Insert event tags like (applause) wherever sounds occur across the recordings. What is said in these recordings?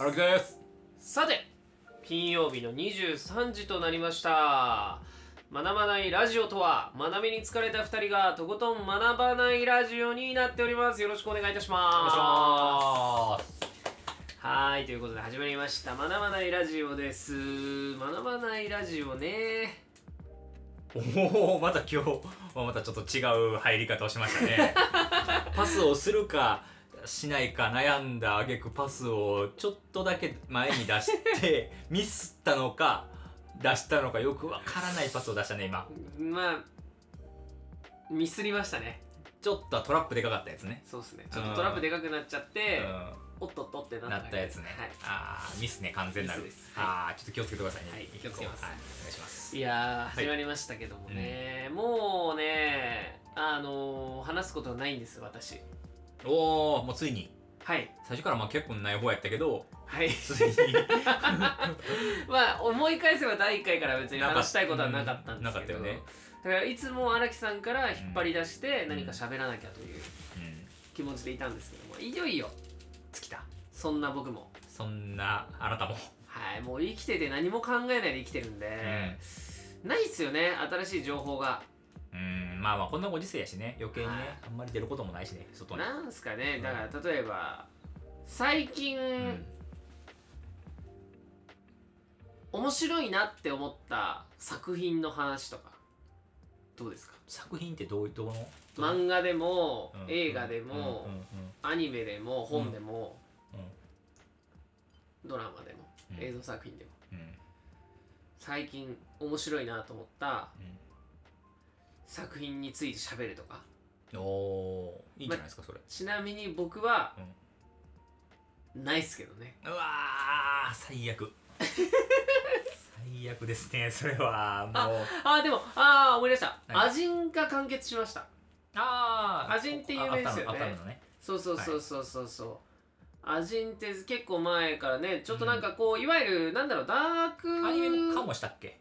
荒木ですさて、金曜日の23時となりました。学ばないラジオとは、学びに疲れた2人がとことん学ばないラジオになっております。よろしくお願いいたします。はーい、ということで始まりました。学ばないラジオです。学ばないラジオね。おおまた今日はまたちょっと違う入り方をしましたね (laughs) パスをするかしないか悩んだ挙句パスをちょっとだけ前に出して (laughs) ミスったのか出したのかよくわからないパスを出したね今。まあ、ミスりましたね。ちょっとトラップでかかったやつね。そうですね。ちょっとトラップでかくなっちゃって、うおっとっとってなったやつね、はい。ああミスね完全なる。です。ああちょっと気をつけてくださいね。はい気をつけます。はいお願いします。いや始まりましたけどもね、もうねあのー話すことないんです私おおもうついに。はい。最初からまあ結構ない方やったけどはい。ついに。(laughs) まあ思い返せば第1回から別に話したいことはなかったんですけど、うんなかったよね。だからいつも荒木さんから引っ張り出して何か喋らなきゃといううん。気持ちでいたんですけども。いよいよ尽きた。そんな僕も。そんなあなたも。はい。もう生きてて何も考えないで生きてるんで、ないっすよね。新しい情報が。うんまあまあこんなご時世やしね。余計にね、はい。あんまり出ることもないしね外に。なんすかね。うん。だから例えば最近、うん面白いなって思った作品の話とかどうですか？作品ってどういうどの？漫画でも、うん。映画でうんも、うんうん。アニメでも本でも、うん。ドラマでも、うん。映像作品でも。うん。最近面白いなと思ったうん作品について喋るとか。おおーいいんじゃないですかそれ。ちなみに僕は、ないっすけどね。うわー最悪。最悪ですねそれは。もう。あーでもああ思い出した、はい。アジンが完結しました。あーアジンって有名ですよね。ああったのあったのね。そうそうそうそうそう。そう、アジンって結構前からねちょっとなんかこう、いわゆるなんだろうダークアニメかもしたっけ？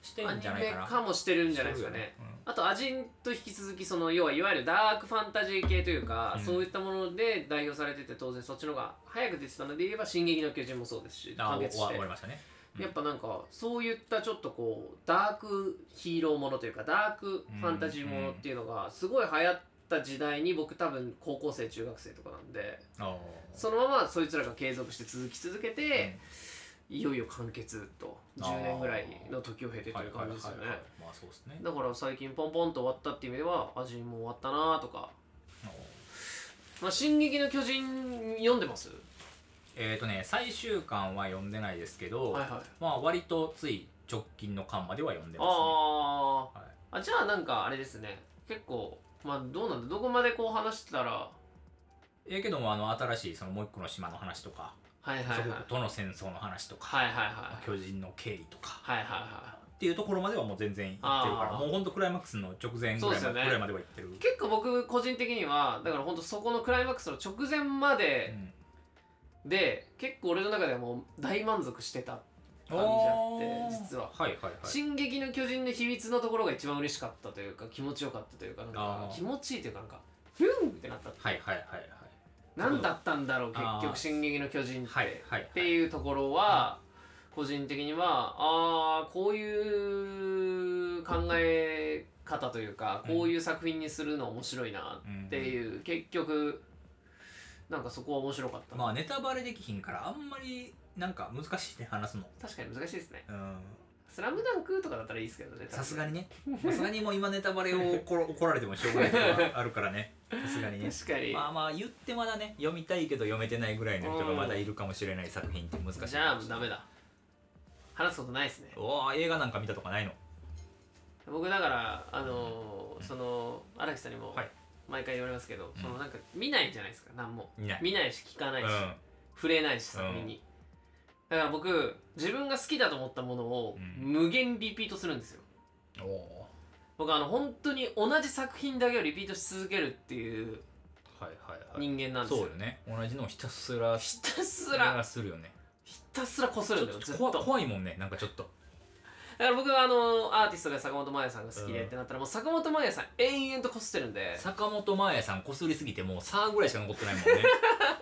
してんアニメじゃないかな。かもしてるんじゃないですかね。してるよねあとアジンと引き続きその要はいわゆるダークファンタジー系というか、うん。そういったもので代表されてて当然そっちの方が早く出てたので言えば「進撃の巨人」もそうですし完結して。終わりましたね。うん。やっぱなんかそういったちょっとこうダークヒーローものというかダークファンタジーものっていうのがすごい流行った時代に僕多分高校生中学生とかなんであー。そのままそいつらが継続して続き続けて、いよいよ完結と10年ぐらいの時を経てという感じですよね。だから最近ポンポンと終わったっていう意味では味も終わったなとか「まあ、進撃の巨人」読んでます？えっ、ー、とね最終巻は読んでないですけど、はいはい。まあ割とつい直近の巻までは読んでますね。あはい。ーあじゃあなんかあれですね。結構まあどうなんだどこまでこう話してたら。ええけどもあの新しいそのもう一個の島の話とか、はいはいはい。そことの戦争の話とか、はいはいはい巨人の経緯とか。はいはいはっていうところまではもう全然行ってるからもうほんとクライマックスの直前ぐらい,、ね。までは行ってる、い結構僕個人的にはだから本当そこのクライマックスの直前まうで、ん。で結構俺の中ではもう大満足してた感じあって実は。はいはいはい。進撃の巨人の秘密のところが一番嬉しかったというか気持ちよかったというかなんか気持ちいいというかなんかフンってなった。はいはいはいはい何だったんだろう結局進撃の巨人って、はいはいっていうところは個人的にはああこういう考え方というかこういう作品にするの面白いなっていう、結局なんかそこは面白かった。な、まあネタバレできひんからあんまりなんか難しいね話すの。確かに難しいですね。うん「スラムダンクとかだったらいいですけどねさすがにね。さすがにもう今ネタバレを怒ら怒られてもしょうがないところがあるからね。(laughs) さすがにね。確かに、まあまあ言ってまだね読みたいけど読めてないぐらいの人がまだいるかもしれない作品って難しいじゃあダメだ。話すことないですね。おお映画なんか見たとかないの？僕だからあのーその荒木さんにもはい。毎回言われますけど、うん。そのなんか見ないじゃないですか何も。見ない。見ないし聞かないし、うん。触れないし作品に、だから僕自分が好きだと思ったものをうん。無限リピートするんですよ。おお僕あの本当に同じ作品だけをリピートし続けるっていうはいはいはい。人間なんですよ、そうよね。同じのをひたすらひたすら。するよね。ひたすらこするんだよちょっと怖ずっと。怖いもんねなんかちょっと。だから僕はあのアーティストが坂本真綾さんが好きでうんってなったらもう坂本真綾さん延々とこすってるんで。坂本真綾さんこすりすぎてもうサーぐらいしか残ってないもんね。い (laughs)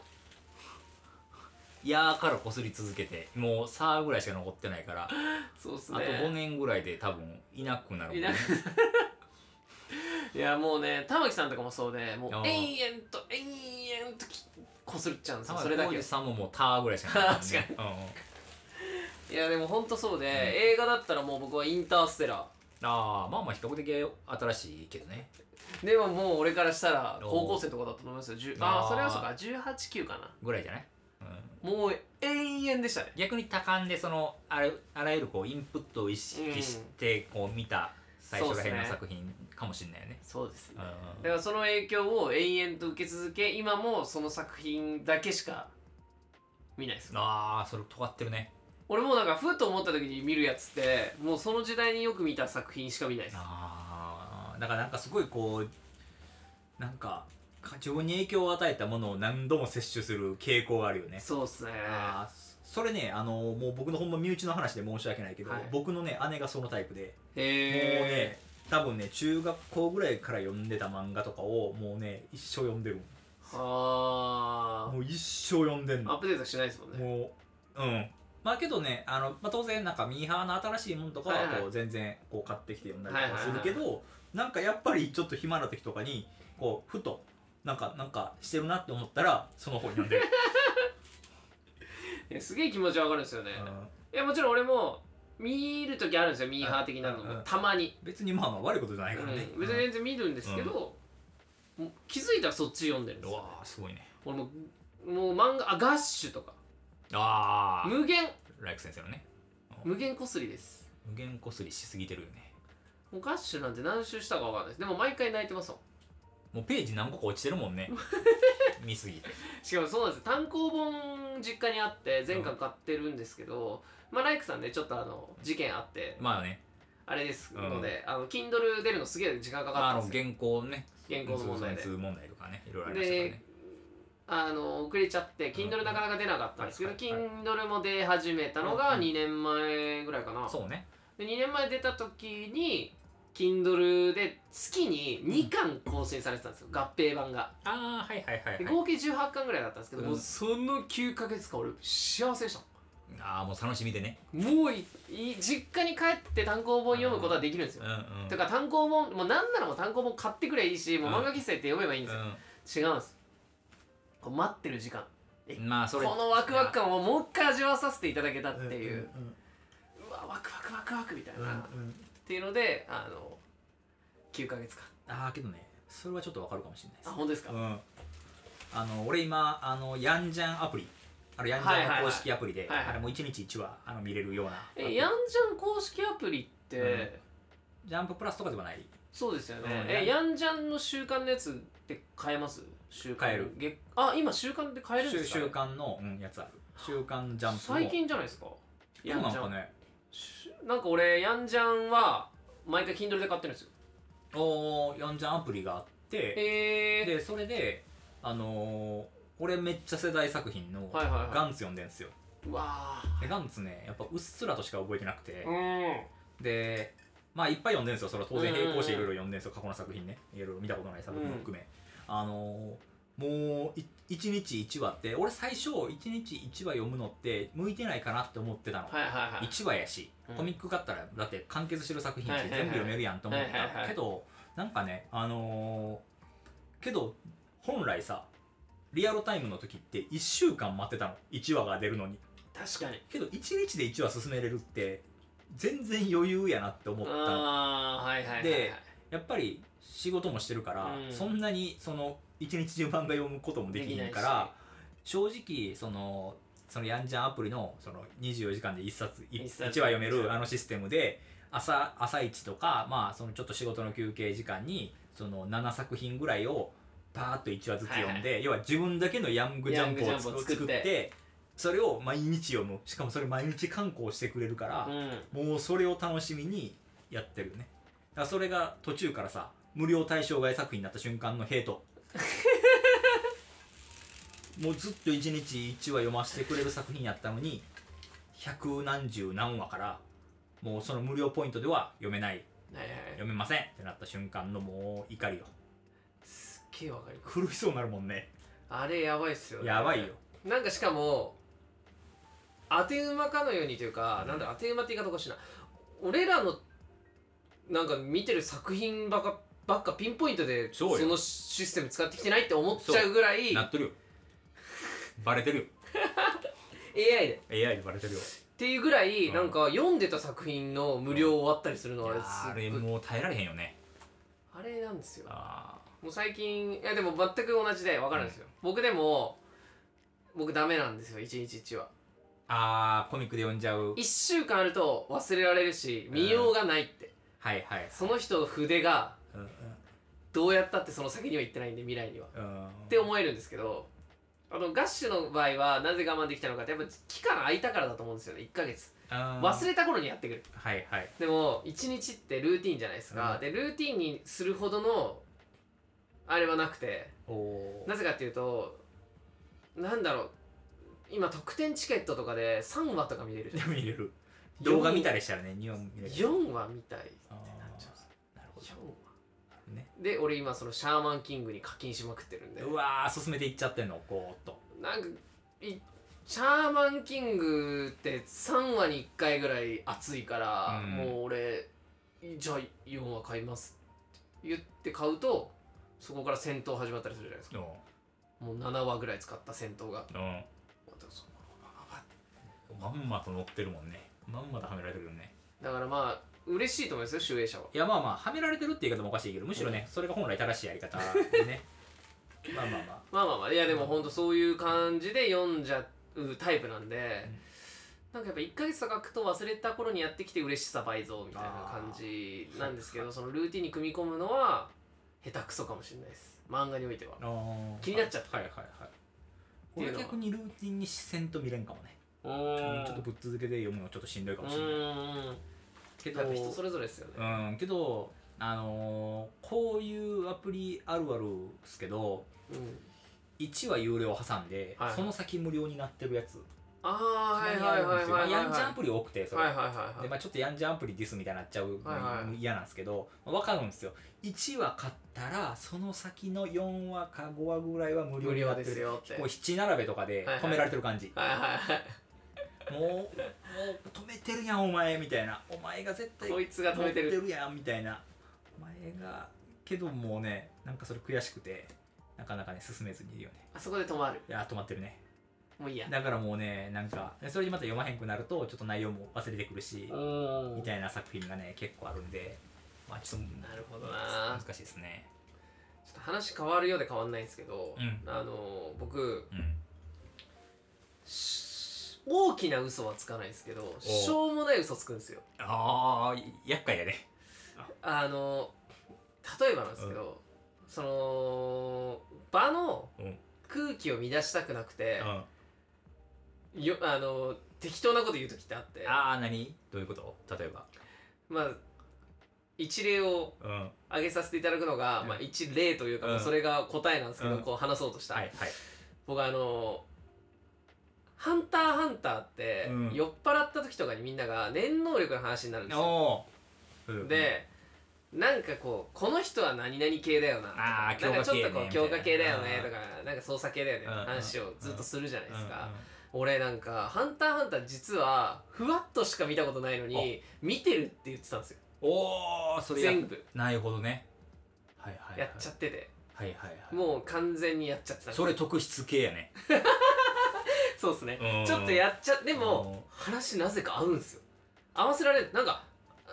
やーからこすり続けてもうさーぐらいしか残ってないから、そうっすあとね5年ぐらいで多分いなくなるもんいなく (laughs) いやもうね玉木さんとかもそうでもうあー。延々と延々ときこすっちゃうんですよ。玉それだけ。木浩二さんももうターぐらいしかない確かに、うん、いやでもほんとそうで、映画だったらもう僕はインターステラああまあまあ比較的新しいけどね。ーでももう俺からしたらおー。高校生とかだと思いますよ。10あーああ。それはそうか。189かな。ぐらいじゃない、うん、もう永遠でしたね。逆に多感でそのあらあらゆるこうインプットを意識してこう見た最初らへんの作品かもしれないよね。そうですね。うん。だからその影響を永遠と受け続け今もその作品だけしか見ないですああそれ尖ってるね。俺もなんかふと思った時に見るやつってもうその時代によく見た作品しか見ないです。ああだからなんかすごいこうなんかか自分に影響を与えたものを何度も摂取する傾向があるよね。そうっすね。それねあのもう僕のほんま身内の話で申し訳ないけど、はい。僕のね姉がそのタイプで、もうへね多分ね中学校ぐらいから読んでた漫画とかをもうね一生読んでるえはもう一生読んでんアップデートしないですもんね。もううん。まあけどねあの、まあ、当然なんかミーハーの新しいものとかははいはい。こう全然こう買ってきて読んだりとかするけど、なんかやっぱりちょっと暇な時とかにこうふとなんかなんかしてるなって思ったらその本読んで。る、(laughs) いやすげえ気持ちわかるんですよね、うん。いやもちろん俺も見る時あるんですよミーハー的なのも。うんうん。たまに、別にまあまあ悪いことじゃないからね、うん、別に全然見るんですけど、もう気づいたらそっち読んでるんですよ、うわーすごいね。俺ももう漫画あガッシュとか。ああ無限。ライク先生のね。無限こすりです。無限こすりしすぎてるよね。もうガッシュなんて何周したかわかんないです。でも毎回泣いてますもんもうページ何個か落ちてるもんね。(laughs) 見すぎて。しかもそうなんです単行本実家にあって全巻買ってるんですけど、まあライクさんねちょっとあの事件あってまあね。あれですので、あの Kindle 出るのすげえ時間かかったんですよ。原稿ね。原稿の問題で。そうそう問題とかねいろいろありましたね。あの遅れちゃって Kindle なかなか出なかったんですけど、はいはいはい。Kindle も出始めたのがうん2年前ぐらいかな、そうね。で2年前出た時に Kindle で月に2巻更新されてたんですよ、合併版が。ああはいはいはいはい。で合計18巻ぐらいだったんですけど、うん。もうその9ヶ月間俺幸せでした。ああもう楽しみでね。もういい実家に帰って単行本読むことはできるんですよ、うんうん。てか単行本もうなんならもう単行本買ってくればいいし、もう漫画喫茶行って読めばいいんですよ、違うんです。こう待ってる時間。うんまあそれ。このワクワク感をもう一回味わわさせていただけたっていう、んうわワクワクワクワクみたいな、っうんうんていうのであの9ヶ月間。ああけどねそれはちょっとわかるかもしれないです。あ本当ですか、うん。あの俺今あのヤンジャンアプリ。あのヤンジはいはいはい。ャンの公式アプリで、はいはい。あれもう1日1話あの見れるようなえヤンジャン公式アプリって、うん。ジャンププラスとかではない。そうですよね、うんえヤンジャン。の週刊のやつって買えます？週刊買える。月あ今週刊で買えるんですか？週週刊の、うん、やつある。週刊ジャンプの最近じゃないですか？そうなんかね。しなんか俺ヤンジャンは毎回 Kindle で買ってるんですよ。おーヤンジャンアプリがあってでそれであのー俺めっちゃ世代作品のはいはいはい。ガンツ読んでんすよ。うわでガンツねやっぱうっすらとしか覚えてなくて。ーうん。でまあいっぱい読んでんすよそれは当然。うんうんうん。並行していろいろ読んでんすよ過去の作品ね。いろいろ見たことない作品も含め、あのーもうい1日1話って俺最初1日1話読むのって向いてないかなって思ってたの、はいはいはい。1話やし、うん。コミック買ったらだって完結してる作品全部読めるやんと思った。けどなんかねあのーけど本来さリアルタイムの時って1週間待ってたの。1話が出るのに。確かに。けど1日で1話進めれるって全然余裕やなって思ったの。ああはいはいはいはい。でやっぱり仕事もしてるから、うん。そんなにその一日中漫画読むこともできひんから正直そのそのヤンジャンアプリのその24時間で1冊1一冊。話読めるあのシステムで朝朝一とかまあそのちょっと仕事の休憩時間にその7作品ぐらいをパーッと1話ずつ読んで、要は自分だけのヤングジャンプを作ってそれを毎日読む。しかもそれ毎日観光してくれるから、うん。もうそれを楽しみにやってるよね。だからそれが途中からさ無料対象外作品になった瞬間のヘイト (laughs) もうずっと1日1話読ませてくれる作品やったのに百何十何話からもうその無料ポイントでは読めない。はいはい読めませんってなった瞬間のもう怒りよ。すっげえわかります。苦しそうになるもんね。あれやばいっすよね。やばいよ。なんかしかも当て馬かのようにというか、なんだ当て馬って言い方おかしいな。俺らのなんか見てる作品ばっかばっかピンポイントでそよそうのシステム使ってきてないって思っちゃうぐらいなってるよ。(laughs) バレてるよ。AI で。AI でバレてるよ。っていうぐらいうん。なんか読んでた作品の無料終わったりするのはあれあれすっごいもう耐えられへんよね。あれなんですよ。あもう最近いやでも全く同じで分かるんですよ、僕でも僕ダメなんですよ1日1話。ーあーコミックで読んじゃう。1週間あると忘れられるし見ようがないって、はいはい。その人の筆がどうやったってその先には行ってないんで未来には。うんって思えるんですけどあのガッシュの場合はなぜ我慢できたのかってやっぱ期間空いたからだと思うんですよね。1ヶ月。忘れた頃にやってくる。はいはい。でも1日ってルーティンじゃないですか、うん。でルーティンにするほどのあれはなくて。なぜかっていうとなんだろう。今特典チケットとかで3話とか見れるじゃん見れる。動画見たりしたらね2話見れる。4話見たいってあなっーちゃう。なるほ4話。どねで俺今そのシャーマンキングに課金しまくってるんで。うわー進めていっちゃってんのこーっと。なんかいシャーマンキングって3話に1回ぐらい熱いから、うん。もう俺じゃあ4話買いますって言って買うとそこから戦闘始まったりするじゃないですか。もう7話ぐらい使った戦闘が。うん。まんまと乗ってるもんね。まんまとはめられてるよね。だからまあ嬉しいと思いますよ集英社は。いやまあまあはめられてるって言い方もおかしいけどむしろね、それが本来正しいやり方でね。(laughs) まあまあまあ。まあまあまあいやでもほん。とそういう感じで読んじゃうタイプなんで、なんかやっぱ1ヶ月とか空くと忘れた頃にやってきて嬉しさ倍増みたいな感じなんですけどそのルーティンに組み込むのは下手くそかもしれないです。漫画においては。気になっちゃったはいはいはい。俺逆にルーティンに視線と見れんかもね。うちょっとぶっ続けで読むのちょっとしんどいかもしれない。うんけど人それぞれですよね。うんけどあのーこういうアプリあるあるですけどうん。1話有料挟んで、はいその先無料になってるやつ。ああはいはいはいはいはいヤンジャンアプリ多くてそれ、はいはいはいはい。でまあ、ちょっとヤンジャンアプリディスみたいになっちゃうのはいはい嫌なんですけど、まあ、分かるんですよ。1話買ったらその先の4話か5話ぐらいは無料無料でになってる。すよって。こう七並べとかではいはい。止められてる感じ、はいはいはいもうもう止めてるやんお前みたいな。お前が絶対こいつが止めてる。やんみたいな。お前がけどもうねなんかそれ悔しくてなかなかね進めずにいるよね。あそこで止まる。いや止まってるね。もういいや。だからもうねなんかでそれでまた読まへんくなるとちょっと内容も忘れてくるしうん。みたいな作品がね結構あるんでまあちょっとなるほどな。難しいですね。ちょっと話変わるようで変わんないんですけど、うん。あの僕うん。し大きな嘘はつかないですけどしょうもない嘘つくんですよ。ああ厄介やね。あの例えばなんですけど、その場のうん。空気を乱したくなくてう、ん。よあの適当なこと言う時ってあって。ああ何？どういうこと？例えば。まあ一例をうん。はい挙げさせていただくのが、うん。まあ、一例というか、それが答えなんですけど、うん。こう話そうとした、はい。僕あの「ハンターハンター」って、うん。酔っ払った時とかにみんなが念能力の話になるんですよ。でなんかこうこの人は何々系だよなとかあーなんかちょっとこう強強化系化系だよねとかなんか操作系だよねうんうん。話をずっとするじゃないですか、俺なんか「ハンターハンター」実はふわっとしか見たことないのに見てるって言ってたんですよ。おおそれや全部。なるほどね。はいはいはい。やっちゃってて。はいはいはい。もう完全にやっちゃってた。んですそれ特筆系やね (laughs) そうですね。うん。ちょっとやっちゃでも話なぜか合うんですよ。合わせられるなんか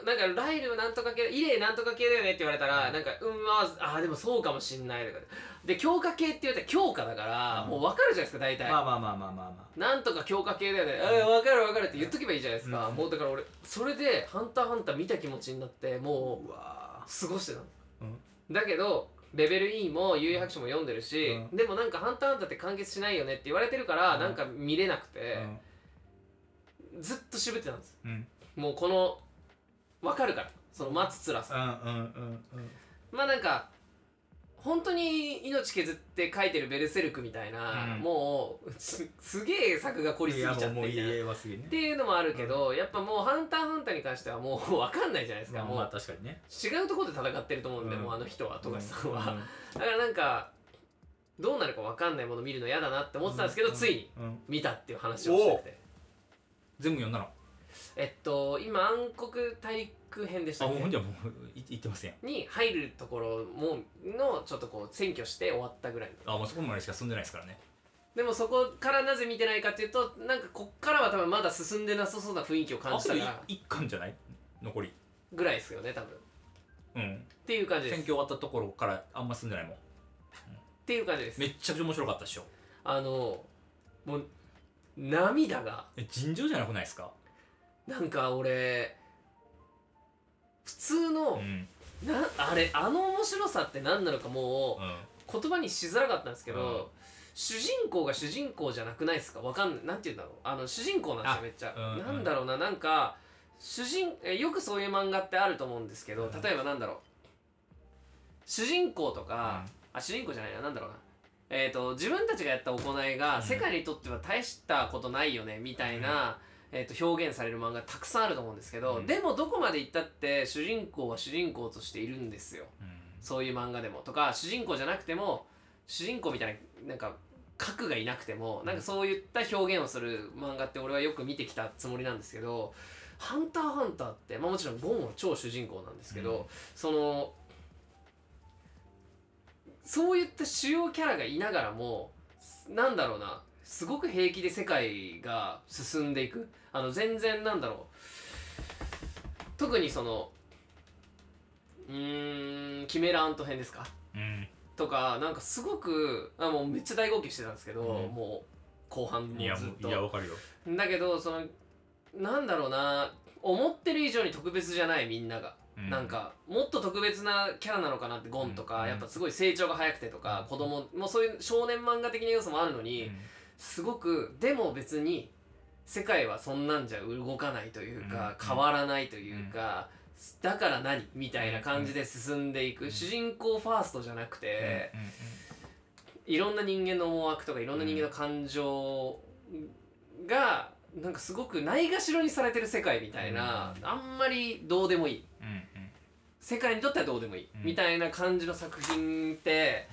なんかライルなんとか系イレイなんとか系だよねって言われたら、うん。なんかうんまああーでもそうかもしんないとか。で強化系って言われたら強化だから、うん。もう分かるじゃないですか大体、まあまあまあまあまあまなんとか強化系だよね、うん、分かる分かるって言っとけばいいじゃないですか、うん。もうだから俺それで「ハンターハンター」見た気持ちになってもう過ごしてたの、うん。だけどレベル E も悠々白書も読んでるし、うでもなんか「ハンターハンター」って完結しないよねって言われてるから、うん。なんか見れなくーて、ずっと渋ってたんです。うん。うんもうこの分かるから。その待つ辛さ。うんうんうんうん。まあなんか本当に命削って書いてるベルセルクみたいな、うん。もうすすげえ作が凝りすぎちゃってみたいな。っていうのもあるけど、やっぱもう「ハンターハンター」に関してはもう分かんないじゃないですか、まあまあもう確かにね違うところで戦ってると思うんで、うんもうあの人は富樫さんは、うん。(laughs) だからなんかどうなるか分かんないもの見るの嫌だなって思ってたんですけど、うんついにうん見たっていう話をしたくて全部読んだの？えっと今暗黒大陸編でしたっけ？あもうほんじゃもうい言ってますやん。に入るところものちょっとこう占拠して終わったぐらいあもうそこまでしか進んでないですからね。でもそこからなぜ見てないかっていうとなんかこっからは多分まだ進んでなさそうな雰囲気を感じたから。一巻じゃない？残り。ぐらいですよね多分。っうん。ていう感じです。っ選挙終わったところからあんま進んでないもん。ていう感じです。めっちゃくちゃ面白かったっしょ。あのもう涙が。え尋常じゃなくないですか？なんか俺普通のう、ん。なあれあの面白さって何なのかもうんう言葉にしづらかったんですけど、うん。主人公が主人公じゃなくないですか？わかんない。なんて言うんだろう？あの主人公なんですよあめっちゃ、うんうん。なんだろうな？なんか主人えよくそういう漫画ってあると思うんですけどうん。例えばなんだろう？主人公とか、あ主人公じゃないな。なんだろうな？えー、と自分たちがやった行いがうん。世界にとっては大したことないよねみたいな、えー、と表現される漫画たくさんあると思うんですけど、うん。でもどこまで行ったって主人公は主人公としているんですよ。うん。そういう漫画でも。とか主人公じゃなくても主人公みたいななんか核がいなくてもなんかそういった表現をする漫画って俺はよく見てきたつもりなんですけど「ハンターハンター」って、まあ、もちろんゴンは超主人公なんですけど、うん。そのそういった主要キャラがいながらもなんだろうなすごく平気で世界が進んでいく。あの全然なんだろう。特にそのうーんキメラアント編ですか？うん。とかなんかすごくあもうめっちゃ大号泣してたんですけど、うん。もう後半もいやもずっと。ういやわかるよ。だけどそのなんだろうな思ってる以上に特別じゃないみんなが、うなんかもっと特別なキャラなのかなってゴンとか、うん。やっぱすごい成長が早くてとか、子供もうそういう少年漫画的な要素もあるのに、すごくでも別に世界はそんなんじゃ動かないというか、うん。変わらないというか、だから何みたいな感じで進んでいく、うん。主人公ファーストじゃなくて、いろんな人間の思惑とかいろんな人間の感情がなんかすごくないがしろにされてる世界みたいな、あんまりどうでもいい。世界にとってはどうでもいい、うん。みたいな感じの作品って、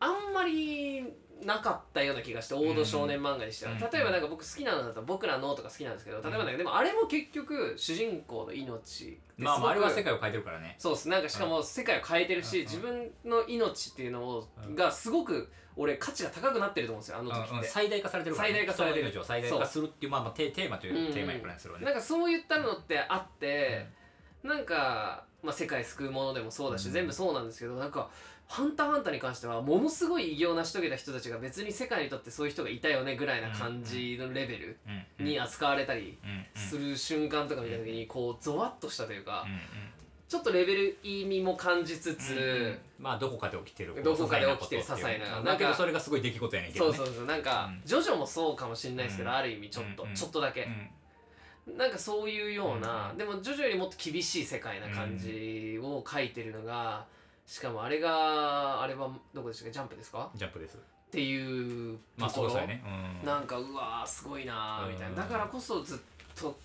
あんまりなかったような気がして王道少年漫画にしては、うん。例えばなんか僕好きなのだと「僕らの」とか好きなんですけど例えばなんかでもあれも結局主人公の命まあまああれは世界界を変えてるからね。そうですなんかしかも世界を変えてるし、うん。自分の命っていうのを、うん。がすごく俺価値が高くなってると思うんですよあの時って、最大化されてるからね。最大化されてる。命を最大化するっていうまあまあテテーマというテーマやからねそれはね。なんかそういったのってあって、なんか、まあ、世界救うものでもそうだし、うん。全部そうなんですけどなんか「ハンターハンター」に関してはものすごい偉業を成し遂げた人たちが別に世界にとってそういう人がいたよねぐらいな感じのレベルうん。に扱われたりする瞬間とか見た時にこうゾワッとしたというかちょっとレベル意味も感じつつ、まあどこかで起きてる。どこかで起きてる些細なだけどそれがすごい出来事やねんけどね。そうそうそう。なんか、うん。ジョジョもそうかもしれないですけど、うん。ある意味ちょっと、うん。ちょっとだけ、なんかそういうような、うん。でもジョジョよりもっと厳しい世界な感じを描いてるのがしかもあれがあれはどこでしたっけ？ジャンプですか？ジャンプです。っていうまあそうそうやね。うん。なんかうわーすごいなーみたいな、うん。だからこそずっと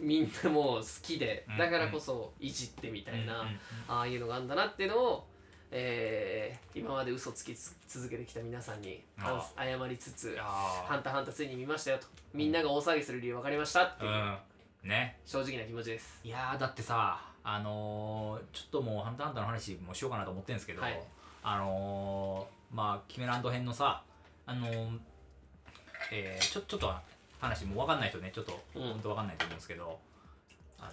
みんなもう好きで、うん。だからこそいじってみたいな、うん。うん。ああいうのがあんだなっていうのを、えー今まで嘘つきつ続けてきた皆さんにあ謝りつつあハンターハンターついに見ましたよと。みんなが大騒ぎする理由分かりましたっていう、ーうん。ね。正直な気持ちです。いやーだってさあのー、ちょっともう「ハンターハンター」の話もしようかなと思ってるんですけど、はい。あのー、まあキメランド編のさあのー、えー、ちょちょっと話もう分かんない人ねちょっとうん本当分かんないと思うんですけど、あの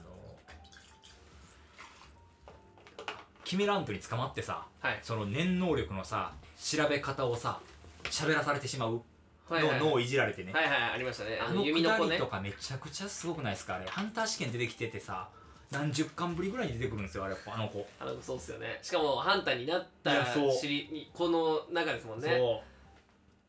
ー、キメランドに捕まってさはい。その念能力のさ調べ方をさ喋らされてしまうの脳をいじられてね、はいはいありましたね。あの弓の子ね。とかめちゃくちゃすごくないですか？あれハンター試験出てきててさ何十巻ぶりぐらいに出てくるんですよあれあの子、あのそうっすよね。しかもハンターになった知りこの中ですもんね。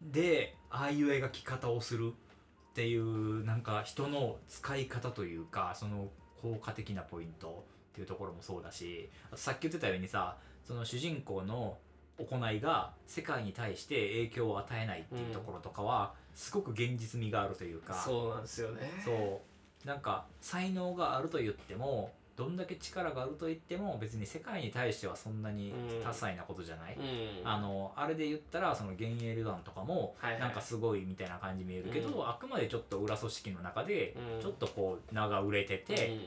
でああいう描き方をするっていうなんか人の使い方というかその効果的なポイントっていうところもそうだしあとさっき言ってたようにさその主人公の行いが世界に対して影響を与えないっていうところとかは、すごく現実味があるというか。そうなんですよね。そうなんか才能があると言ってもどんだけ力があると言っても別に世界に対してはそんなに多彩なことじゃない、うん。あのあれで言ったらその幻影旅団とかもはいはい。なんかすごいみたいな感じに見えるけど、うん。あくまでちょっと裏組織の中でうん。ちょっとこう名が売れてて、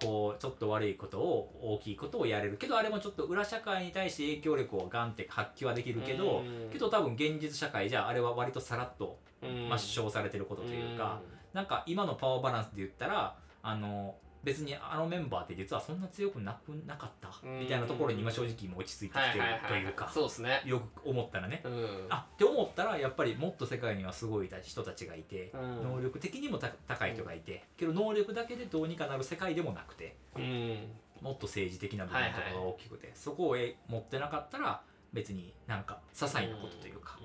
こうちょっと悪いことを大きいことをやれるけどあれもちょっと裏社会に対して影響力をガンって発揮はできるけど、うん。けど多分現実社会じゃあれは割とさらっとうん。抹消されてることというか、なんか今のパワーバランスで言ったらあの別にあのメンバーって実はそんな強くなくなかったうんみたいなところに今正直今落ち着いてきてるというかそうですね。よく思ったらね。うん。あって思ったらやっぱりもっと世界にはすごい人たちがいて、うん。能力的にもた高い人がいて、けど能力だけでどうにかなる世界でもなくてうん。もっと政治的な部分とかが大きくて、そこをえ持ってなかったら別になんか些細なことというか、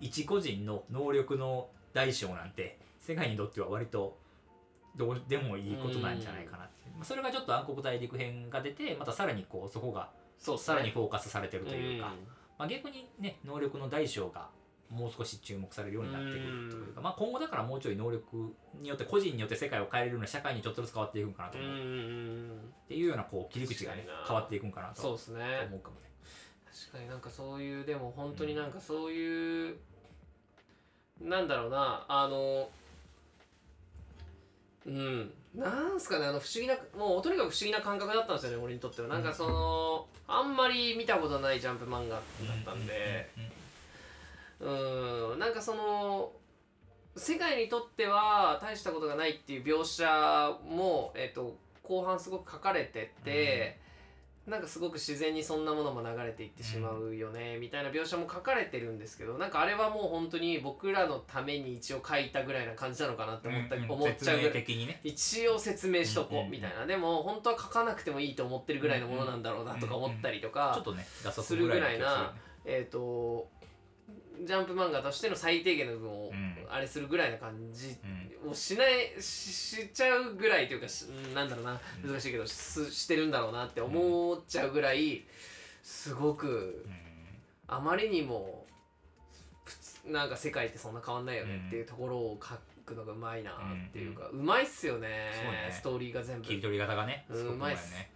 一個人の能力の大小なんて世界にとっては割とどうでもいいことなんじゃないかなって、まあそれがちょっと暗黒大陸編が出てまたさらにこうそこがそうっすね。さらにフォーカスされてるというか、まあ、逆にね能力の大小がもう少し注目されるようになってくるというか、まあ、今後だからもうちょい能力によって個人によって世界を変えれるような社会にちょっとずつ変わっていくんかなとうん思う、っうん。ていうようなこう切り口がね変わっていくんかなと。思そうですね。うかもね。確かになんかそういうでも本当になんかそういう、なんだろうなあのうん。なんすかねあの不思議なもうとにかく不思議な感覚だったんですよね俺にとっては。なんかその、あんまり見たことないジャンプ漫画だったんで。うん。なんかその世界にとっては大したことがないっていう描写も、えっと後半すごく書かれてて、なんかすごく自然にそんなものも流れていってしまうよね、みたいな描写も書かれてるんですけどなんかあれはもう本当に僕らのために一応書いたぐらいな感じなのかなって思った、うんうん思っちゃうね。一応説明しとこうみたいな、でも本当は書かなくてもいいと思ってるぐらいのものなんだろうなとか思ったりとか、ちょっとね打足するぐらいなえっ、とジャンプ漫画としての最低限の部分をうん。あれするぐらいな感じうんをしないししちゃうぐらいというかしなんだろうな。うん。難しいけどししてるんだろうなって思っちゃうぐらいすごくうんあまりにもなんか世界ってそんな変わんないよねっていうところを書くのがうまいなっていうか、うまいっすよねね。ストーリーが全部。っ切り取り方がねうまいようまいっね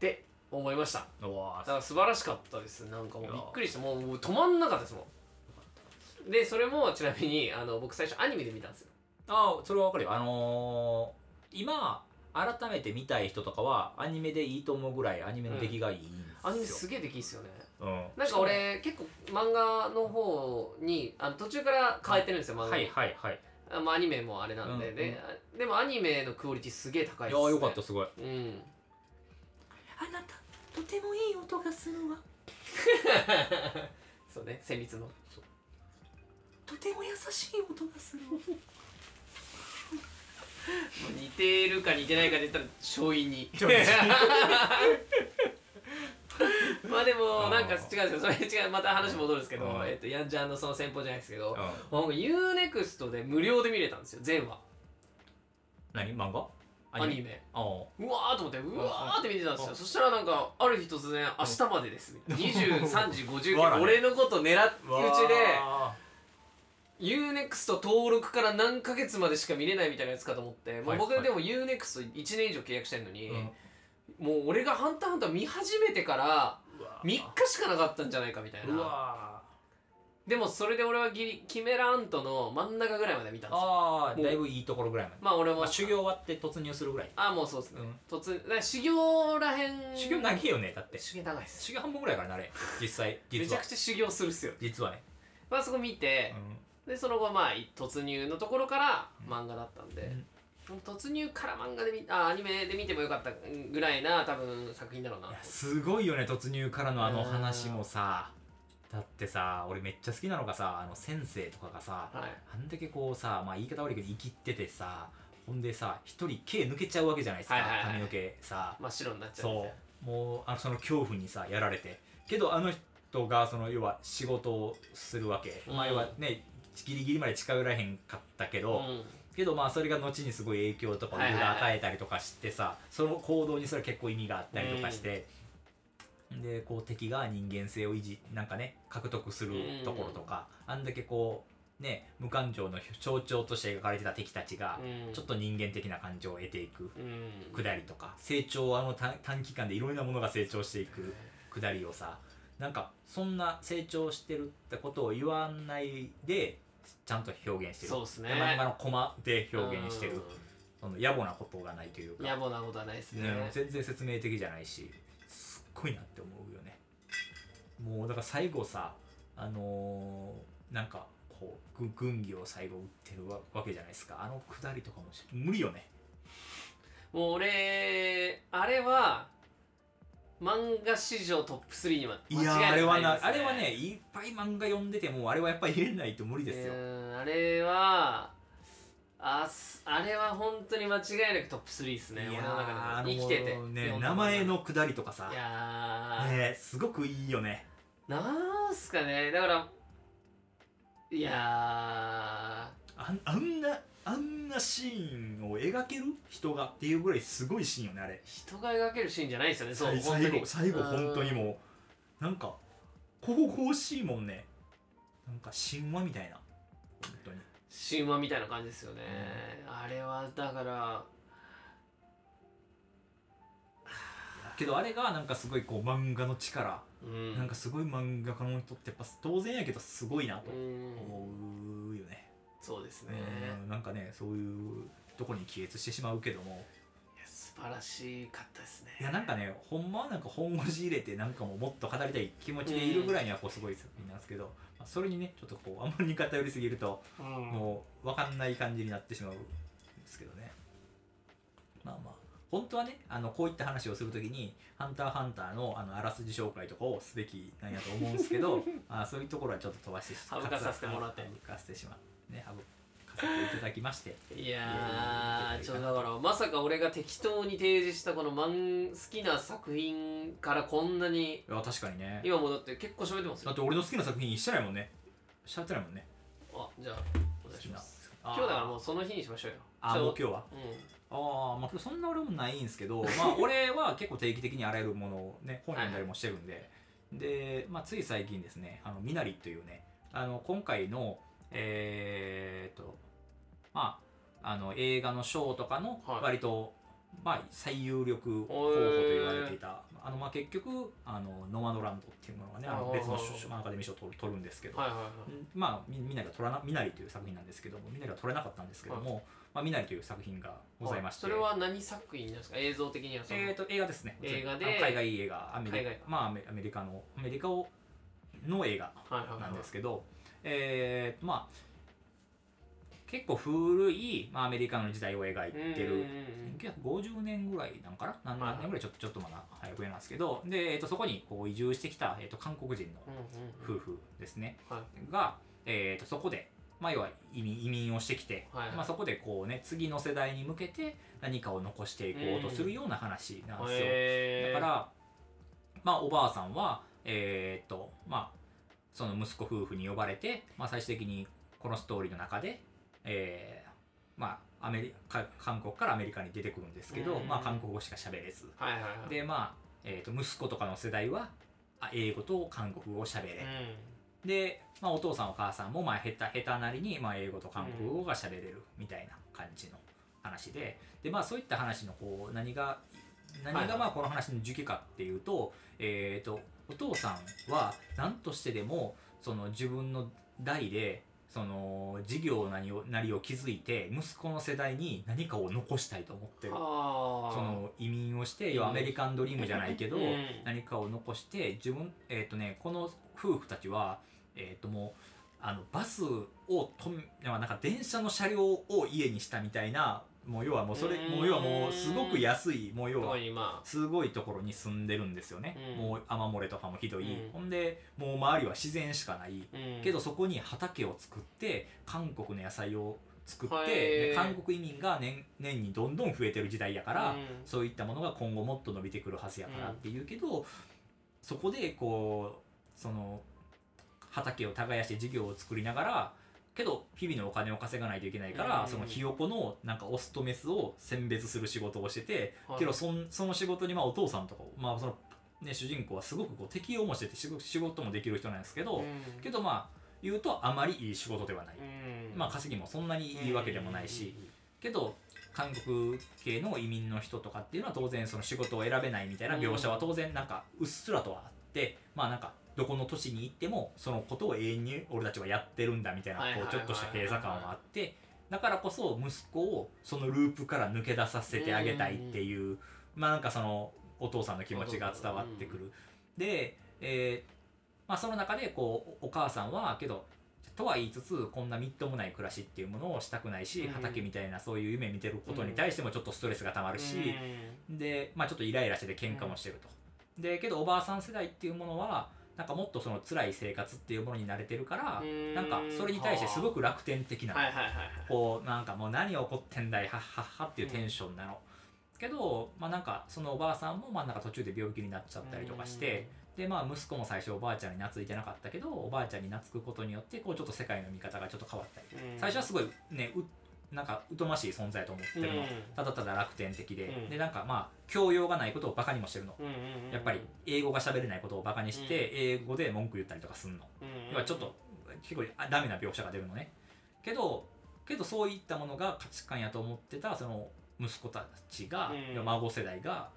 て思いました。だから素晴らしかったです。なんかもうびっくりしてもうもう止まんなかったですもんでそれもちなみにあの僕最初アニメで見たんですよ。ああそれはわかるよ。あのー今改めて見たい人とかはアニメでいいと思うぐらいアニメの出来がいいんですよ、アニメすげえできいっすよね。うん。なんか俺結構漫画の方にあの途中から変えてるんですよ漫画はいはいはい。あまあ、アニメもあれなんで、うんででもアニメのクオリティすげえ高いいです、ね、やよかったすごい。うん。あなたとてもいい音がするわ。(laughs) そうね旋律のとても優しい音がする。わ (laughs) 似てるか似てないかで言ったら勝因に。(laughs) まあでもなんか違うんですよそれ違うまた話戻るんですけど、うん。えっと、ヤンジャンのその先方じゃないですけど、うん。僕 UNEXT で無料で見れたんですよ全話。何？漫画？アニメ？ああ。うわーと思ってうわーって見てたんですよ。うん。そしたらなんかある日突然明日までですみたいな。23時59わらね俺のこと狙ってうちでわ UNEXT 登録から何ヶ月までしか見れないみたいなやつかと思って、もう僕はい。でも UNEXT1 年以上契約してんのに、うん。もう俺が「ハンターハンター」見始めてからうわ。3日しかなかったんじゃないかみたいうなわ。でもそれで俺はギリキメラアントの真ん中ぐらいまで見たんですよ。ああだいぶいいところぐらいまで、まあ俺も、まあ、修行終わって突入するぐらい、あもうそうですね、うん。突修行らへん。修行長いよねだって。修行長いっす。修行半分ぐらいからなあれ実際め実は。ちゃくちゃ修行するっすよ。実はね、まあそこ見てう、でその後まあ突入のところから漫画だったんで、ん。突入から漫画で見あアニメで見てもよかったぐらいな多分作品だろうな。すごいよね突入からのあの話もさ。だってさ俺めっちゃ好きなのがさあの先生とかがさはい。あんだけこうさまあ言い方悪いけど生きっててさほんでさ一人毛抜けちゃうわけじゃないですか、はいはいはい。髪の毛さ。真っ白になっちゃうそう。もうあのその恐怖にさやられて。けどあの人がその要は仕事をするわけ、うん。まあ要はねギリギリまで近寄らへんかったけど、うん。けどまあそれが後にすごい影響とかを与えたりとかしてさ、その行動にそれ結構意味があったりとかして、でこう敵が人間性を維持なんかね獲得するところとか、あんだけこうね無感情の象徴として描かれてた敵たちが、うん。ちょっと人間的な感情を得ていくうん。くだりとか成長をあの短短期間でいろんなものが成長していくくだりをさなんかそんな成長してるってことを言わないでちゃんと表現してる。そうっすね。漫画のコマで表現してる。うその野暮なことがないというか。ん野暮なことはないですね。ね全然説明的じゃないしすっごいなって思うよね。もうだから最後さあのーなんかこうぐ軍議を最後撃ってるわわけじゃないですか。あのくだりとかもし無理よね。もう俺あれは漫画史上トップ3にはい間違いなくやーあれはなあれはねいっぱい漫画読んでてもあれはやっぱり入れないと無理ですよ、うんあれはあすあれは本当に間違いなくトップ3ですね。いや俺の中ーでも。生きてて。ね名前のくだりとかさ。いやー、ねすごくいいよね。なんすかね。だからいやあんあんななシーンを描ける人がっていうぐらいすごいシーンよねあれ。ー人が描けるシーンじゃないですよねそう最本当に。最後最後うん。本当にもう。なんか神々しいもんね。なんか神話みたいな。本当に。神話みたいな感じですよね、あれはだから。けどあれがなんかすごいこう漫画の力、うん。なんかすごい漫画家の人ってやっぱ当然やけどすごいなとうん思うよね、そうですね、うんなんかねそういうとこに帰結してしまうけども。素晴らしかったですね。いやなんかねほんまはなんか本腰入れてなんかもうもっと語りたい気持ちでいるぐらいにはこうすごい作品なんですけど、まあ、それにねちょっとこうあんまりに偏りすぎるとうん。もう分かんない感じになってしまうんですけどね。まあまあ。本当はねあのこういった話をするときに「ハンターハンターの」あのあらすじ紹介とかをすべきなんやと思うんですけど (laughs) あそういうところはちょっと飛ばして省かさせてもらって。省かせてしまうね省かせていただきまして。いやーちょっとだからまさか俺が適当に提示したこのマン好きな作品からこんなにいや確かにね。今もだって結構喋ってますよ。だって俺の好きな作品一緒ないもんね。喋ってないもんね。あじゃあお願いします。今今日だからもうその日にしましょうよ。あもう今日は？うん。ああまあそんな俺もないんですけどまあ俺は結構定期的にあらゆるものをね本読んだりもしてるんで、で、まあ、つい最近ですね「あのミナリ」というねあの今回のえーっとまああの映画の賞とかのはい。割と、まあ、最有力候補と言われていた、あのまあ、結局あのノマドランドっていうものがねあのはい別のアカデミー賞を取る取るんですけど、まあみみなりが取らなみなりという作品なんですけどもみなりが取れなかったんですけども、まあ、みなりという作品がございまして。それは何作品ですか？映像的にはえー、と映画ですね。映画で。海外映画アメリカ。まあアメリカのアメリカをの映画はいはいはい。なんですけど、えーとまあ結構古い、まあ、アメリカの時代を描いてる。うんうんうん1950年ぐらいなんかな何年ぐらいちょっとちょっとまだ早く上なんですけどで、えー、とそこにこう移住してきた、えー、と韓国人の夫婦ですね、はい。が、えー、とそこで、まあ、要は移民移民をしてきて、はいはい。まあ、そこでこうね次の世代に向けて何かを残していこうとするような話なんですよ。だから、まあ、おばあさんは、えーっとまあ、その息子夫婦に呼ばれて、まあ、最終的にこのストーリーの中で、えーまあ、アメリカ韓国からアメリカに出てくるんですけど、うん。まあ、韓国語しか喋れず。はいはいはい。で、まあえー、と息子とかの世代はあ英語と韓国語を喋れ、うで、まあ、お父さんお母さんもまあ下手下手なりにまあ英語と韓国語が喋れるみたいな感じの話で。で、まあ、そういった話のこう何が何がまあこの話の時期かっていうと,、えー、とお父さんは何としてでもその自分の代でその事業なりをなりを築いて息子の世代に何かを残したいと思ってんる。その移民をして要はアメリカンドリームじゃないけど、うん何かを残して自分えっ、とねこの夫婦たちはえっ、ともうあのバスをとんなんか電車の車両を家にしたみたいなもう要はもうそれうん。もう要はもうすごく安いもう要はすごいところに住んでるんですよね、うん。もう雨漏れとかもひどい、うん。ほんでもう周りは自然しかない、あ、うん。けどそこに畑を作って韓国の野菜を作って、はいで韓国移民が年年にどんどん増えてる時代やから、うん。そういったものが今後もっと伸びてくるはずやからっていうけど、そこでこうその畑を耕して事業を作りながらけど日々のお金を稼がないといけないから、うん。そのひよこのなんかオスとメスを選別する仕事をしてて、はい。けどそんその仕事にまあお父さんとか、まあそのね、主人公はすごくこう適応もしてて仕事もできる人なんですけど、うん。けどまあ言うとあまりいい仕事ではない、うん。まあ稼ぎもそんなにいいわけでもないし、けど韓国系の移民の人とかっていうのは当然その仕事を選べないみたいな描写は当然なんかうっすらとはあってまあなんかどこの都市に行ってもそのことを永遠に俺たちはやってるんだみたいなこうちょっとした閉鎖感はあってだからこそ息子をそのループから抜け出させてあげたいっていうまあなんかそのお父さんの気持ちが伝わってくる。で、えーまあ、その中でこうお母さんはけどとは言いつつこんなみっともない暮らしっていうものをしたくないし、うん。畑みたいなそういう夢見てることに対してもちょっとストレスがたまるし、で、まあ、ちょっとイライラしてて喧嘩もしてると。でけどおばあさん世代っていうものはなんかもっとその辛い生活っていうものに慣れてるから、なんかそれに対してすごく楽天的な、こうなんかもう何起こってんだいはっはっはっていうテンションなの。けど、まあ、なんかそのおばあさんもまあなんか途中で病気になっちゃったりとかして、でまあ息子も最初おばあちゃんに懐いてなかったけどおばあちゃんに懐くことによってこうちょっと世界の見方がちょっと変わったりうん。最初はすごいねうなんか疎ましい存在と思ってるの、うん。ただただ楽天的で、うん。でなんかまあ教養がないことをバカにもしてるの、うんうんうん。やっぱり英語が喋れないことをバカにして、英語で文句言ったりとかすんの、うん。要はちょっと結構あダメな描写が出るのね。けどけどそういったものが価値観やと思ってたその息子たちが、うん。孫世代が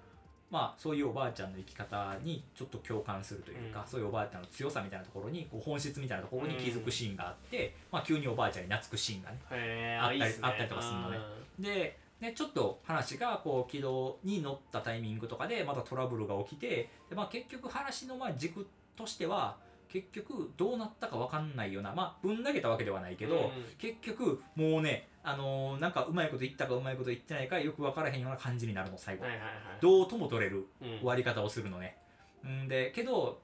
まあそういうおばあちゃんの生き方にちょっと共感するというか、うん。そういうおばあちゃんの強さみたいなところにこう本質みたいなところに気づくシーンがあって、まあ、急におばあちゃんに懐くシーンがねあったりね。あったりとかするのねででちょっと話がこう軌道に乗ったタイミングとかでまたトラブルが起きてで、まあ、結局話のまあ軸としては結局どうなったか分かんないようなまあぶん投げたわけではないけど、うん。結局もうねあのーなんかうまいこと言ったかうまいこと言ってないかよく分からへんような感じになるの最後、はいはいはい。どうとも取れるうん。終わり方をするのね。んでけど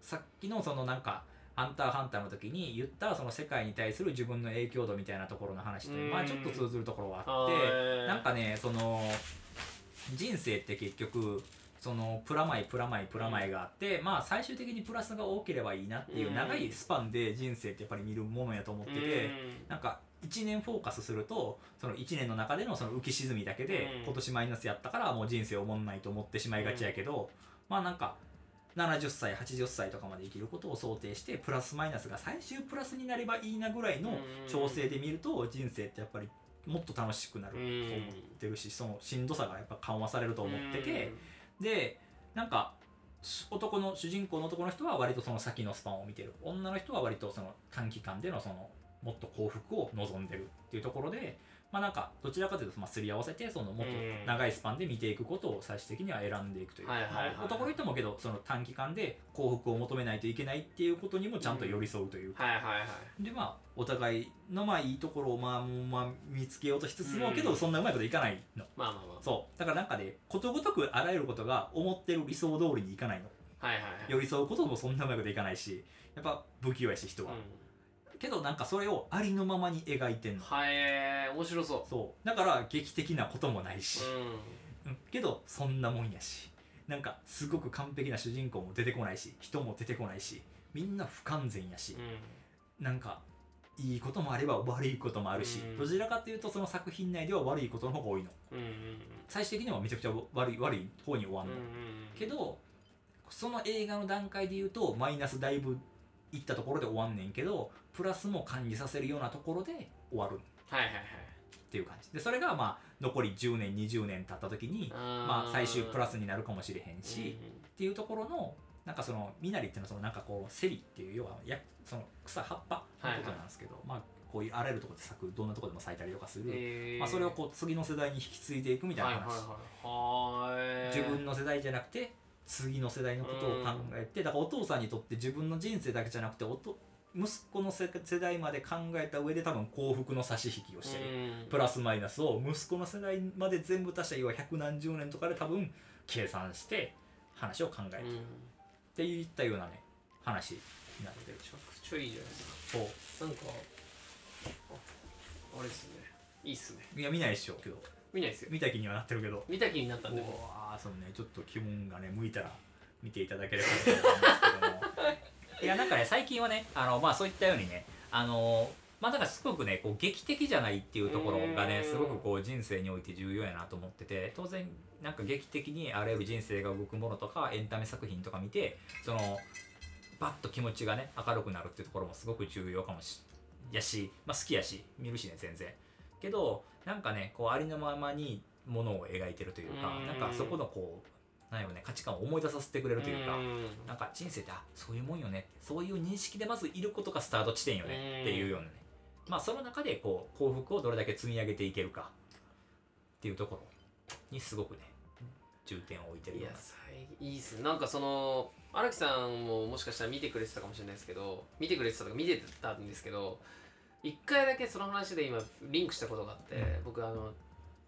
さっきのそのなんか「ハンターハンター」の時に言ったその世界に対する自分の影響度みたいなところの話と、うん。まあちょっと通ずるところはああってーなんかねその人生って結局そのプラマイプラマイプラマイがあって、まあ最終的にプラスが多ければいいなっていううん。長いスパンで人生ってやっぱり見るものやと思ってて、なんか1年フォーカスするとその1年の中でのその浮き沈みだけで、うん。今年マイナスやったからもう人生おもんないと思ってしまいがちやけど、まあなんか70歳80歳とかまで生きることを想定してプラスマイナスが最終プラスになればいいなぐらいの調整で見ると人生ってやっぱりもっと楽しくなると思ってるしそのしんどさがやっぱ緩和されると思ってて。でなんか男の主人公の男の人は割とその先のスパンを見てる。女の人は割とその短期間でのそのもっと幸福を望んでるっていうところでまあなんかどちらかというとまあすり合わせてそのもっと長いスパンで見ていくことを最終的には選んでいくというか、はいはいはい。まあ男の人もけどその短期間で幸福を求めないといけないっていうことにもちゃんと寄り添うという。か、はいはいはい。でまあお互いのまあいいところをまあまあ見つけようとしつつも、うん。けどそんなうまいこといかないの。まあまあまそう。だからなんかねことごとくあらゆることが思ってる理想通りにいかないの。あはいはいはい。寄り添うこともそんなうまいこといかないしやっぱ不器用やし人は、うんけどなんかそれをありのままに描いてんの。はい面白そそう。だから劇的なこともないし。う、うん。うんけどそんなもんやし。なんかすごく完璧な主人公も出てこないし。人も出てこないし。みんな不完全やし、なんかいいこともあれば悪いこともあるし、うん。どちらかというとその作品内では悪いことの方が多いの。うんうんうん。最終的にはめちゃくちゃ悪い悪い方に終わんの、うんうんけどその映画の段階で言うとマイナスだいぶいったところで終わんねんけどプラスも感じさせるようなところで終わる。はいはいはい。っていう感じ。でそれがまあ残り10年20年経った時にまあ最終プラスになるかもしれへんし、っていうところのなんかその身なりっていうのはそのなんかこうセリっていう要はやその草葉っぱのことなんですけど、まあこういうあらゆるところで咲くどんなところでも咲いたりとかする、えー。まあ、それをこう次の世代に引き継いでいくみたいな話、はいはいはいはい。自分の世代じゃなくて次の世代のことを考えて、だからお父さんにとって自分の人生だけじゃなくておと息子の世世代まで考えた上で多分幸福の差し引きをしてる、うん。プラスマイナスを息子の世代まで全部足した。要は百何十年とかで多分計算して話を考える、っていったようなね話になってるちゃくちゃいいじゃないですか。そう。なんかああれですね。いいっすね。いや見ないでしょうけど。見ないですよ。見た気にはなってるけど。見た気になったんで。うもわーそのね。ちょっと気分がね向いたら見ていただければと思うんですけどもいやなんかね最近はねあのまあそういったようにねあのまあだからすごくねこう劇的じゃないっていうところがねうん。すごくこう人生において重要やなと思ってて当然なんか劇的にあらゆる人生が動くものとかエンタメ作品とか見てそのバッと気持ちがね明るくなるっていうところもすごく重要かもしやし、まあ、好きやし見るしね全然。けどなんかねこうありのままにものを描いてるというかうん。なんかそこのこうなんやろね。価値観を思い出させてくれるというか。ん。なんか人生ってあそういうもんよね。そういう認識でまずいることがスタート地点よね。っていうようなね。まあその中でこう幸福をどれだけ積み上げていけるか。っていうところにすごくね重点を置いてるような。最いいっすね。なんかその荒木さんももしかしたら見てくれてたかもしれないですけど見てくれてたとか見てたんですけど一回だけその話で今リンクしたことがあって、うん。僕あの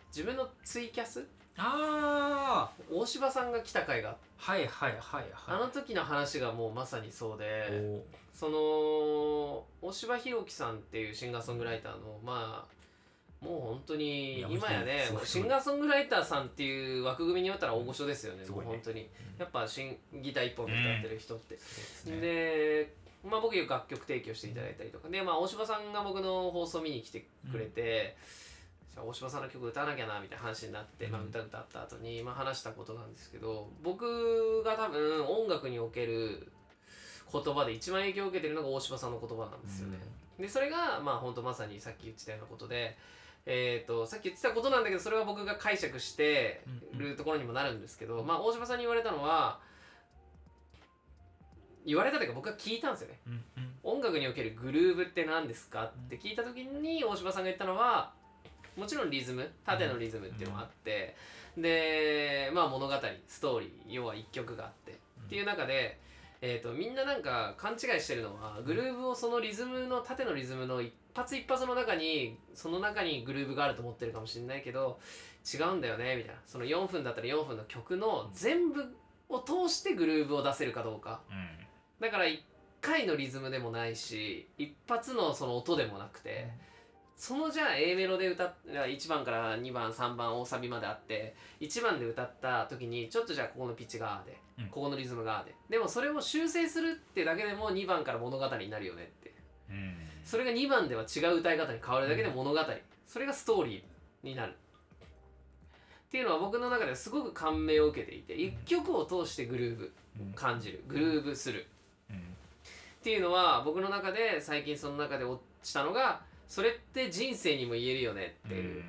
自分のツイキャスああ大柴さんが来た回がはいはいはいはい。あの時の話がもうまさにそうでおその大柴弘樹さんっていうシンガーソングライターのまあもう本当に今やねシンガーソングライターさんっていう枠組みによったら大御所ですよね、ね。もう本当に。やっぱシンギター一本で歌ってる人って、ね。で、まあ、僕よく楽曲提供していただいたりとか。で、まあ、大柴さんが僕の放送見に来てくれて、じゃあ大柴さんの曲歌わなきゃなみたいな話になって、まあ、うん歌歌った後にまあ話したことなんですけど僕が多分音楽における言葉で一番影響を受けてるのが大柴さんの言葉なんですよね。でそれがまあ本当まさにさっき言ってたようなことで、えー、とさっき言ってたことなんだけどそれは僕が解釈してるところにもなるんですけど、まあ、大島さんに言われたのは言われたというか僕が聞いたんですよね。うんうん。音楽におけるグルーブって何ですかって聞いた時に大島さんが言ったのはもちろんリズム縦のリズムっていうのがあって、でまあ物語ストーリー要は一曲があって、っていう中で、えー、とみんななんか勘違いしてるのはグルーブをそのリズムの縦のリズムの一発一発の中にその中にグルーブがあると思ってるかもしれないけど違うんだよねみたいな。その4分だったら4分の曲の全部を通してグルーブを出せるかどうか。うん。だから1回のリズムでもないし一発のその音でもなくてそのじゃあ A メロで歌っ1番から2番3番大サビまであって1番で歌った時にちょっとじゃあここのピッチがああで、うん。ここのリズムがああで。でもそれを修正するってだけでも2番から物語になるよねって。うん。それが2番では違う歌い方に変わるだけで物語、それがストーリーになる。っていうのは僕の中ではすごく感銘を受けていて1曲を通してグルーブうん。感じる。グルーブする。うん。っていうのは僕の中で最近その中で落ちたのがそれって人生にも言えるよねっていう、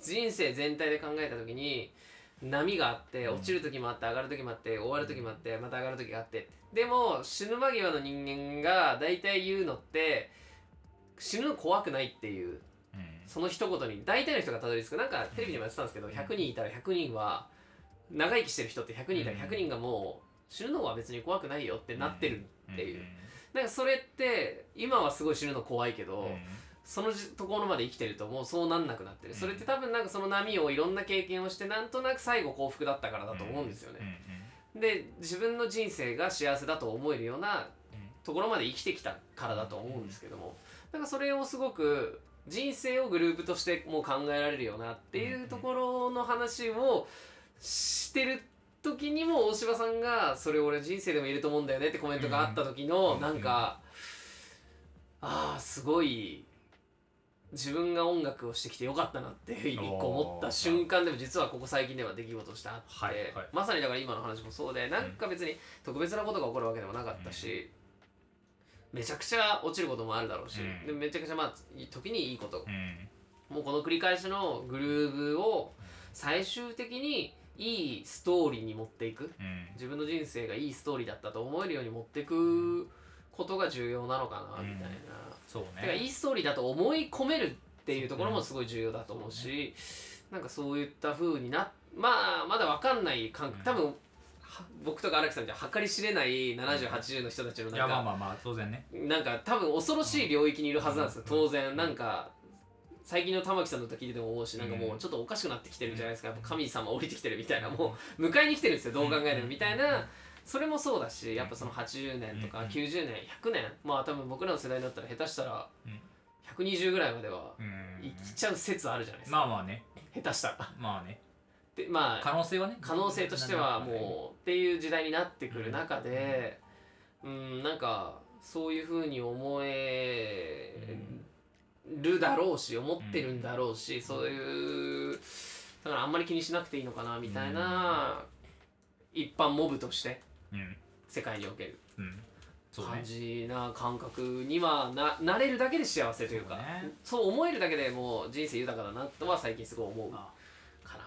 人生全体で考えた時に波があってうん。落ちる時もあって上がる時もあって終わる時もあってまた上がる時があって。でも死ぬ間際の人間が大体言うのって死ぬの怖くないっていううん。その一言に大体の人がたどり着く。なんかテレビでもやってたんですけど100人いたら100人は長生きしてる人って100人いたら100人がもう死ぬのは別に怖くないよってなってるっていう。なんかそれって今はすごい死ぬの怖いけど、そのじところまで生きてるともうそうなんなくなってる、うん。それって多分なんかその波をいろんな経験をしてなんとなく最後幸福だったからだと思うんですよね、で自分の人生が幸せだと思えるようなところまで生きてきたからだと思うんですけども。なんかそれをすごく人生をグループとしてもう考えられるよなっていうところの話をしてる時にも大柴さんが「それ俺人生でもいると思うんだよね」ってコメントがあった時のうんなんかああすごい自分が音楽をしてきてよかったなって一個思った瞬間でも実はここ最近では出来事としてあって、はいはい。まさにだから今の話もそうでなんか別に特別なことが起こるわけでもなかったし、めちゃくちゃ落ちることもあるだろうし、うん。でめちゃくちゃまあ時にいいこと。うん。もうこの繰り返しのグルーブを最終的にいいストーリーに持っていく。うん。自分の人生がいいストーリーだったと思えるように持っていくことが重要なのかなみたいな、そうだからいねいストーリーだと思い込めるっていうところもすごい重要だと思うし、なんかそういった風になまあまだ分かんない感うん。多分は僕とか荒木さんじゃ計り知れない7080の人たちのいなんかやまあまあまあ当然ね。なんか多分恐ろしい領域にいるはずなんですようん。当然。なんか最近の玉木さんの歌聞いてても思うしなんかもうちょっとおかしくなってきてるんじゃないですか。やっぱ神様降りてきてるみたいなもう迎えに来てるんですよどう考えてもみたいなそれもそうだしやっぱその80年とかうん。90年100年まあ多分僕らの世代だったら下手したらうん。120ぐらいまではうん。生きちゃう説あるじゃないですか、まあまあね。下手したら。まあね。でまあ可能性はね。可能性としてはもうっていう時代になってくる中でうん。なんかそういうふうに思えるだろうし思ってるんだろうしそういうだからあんまり気にしなくていいのかなみたいな一般モブとして。うん世界における。うん。感じな感覚にはななれるだけで幸せというかそう,、ね。思えるだけでもう人生豊かだなとは最近すごい思うかあな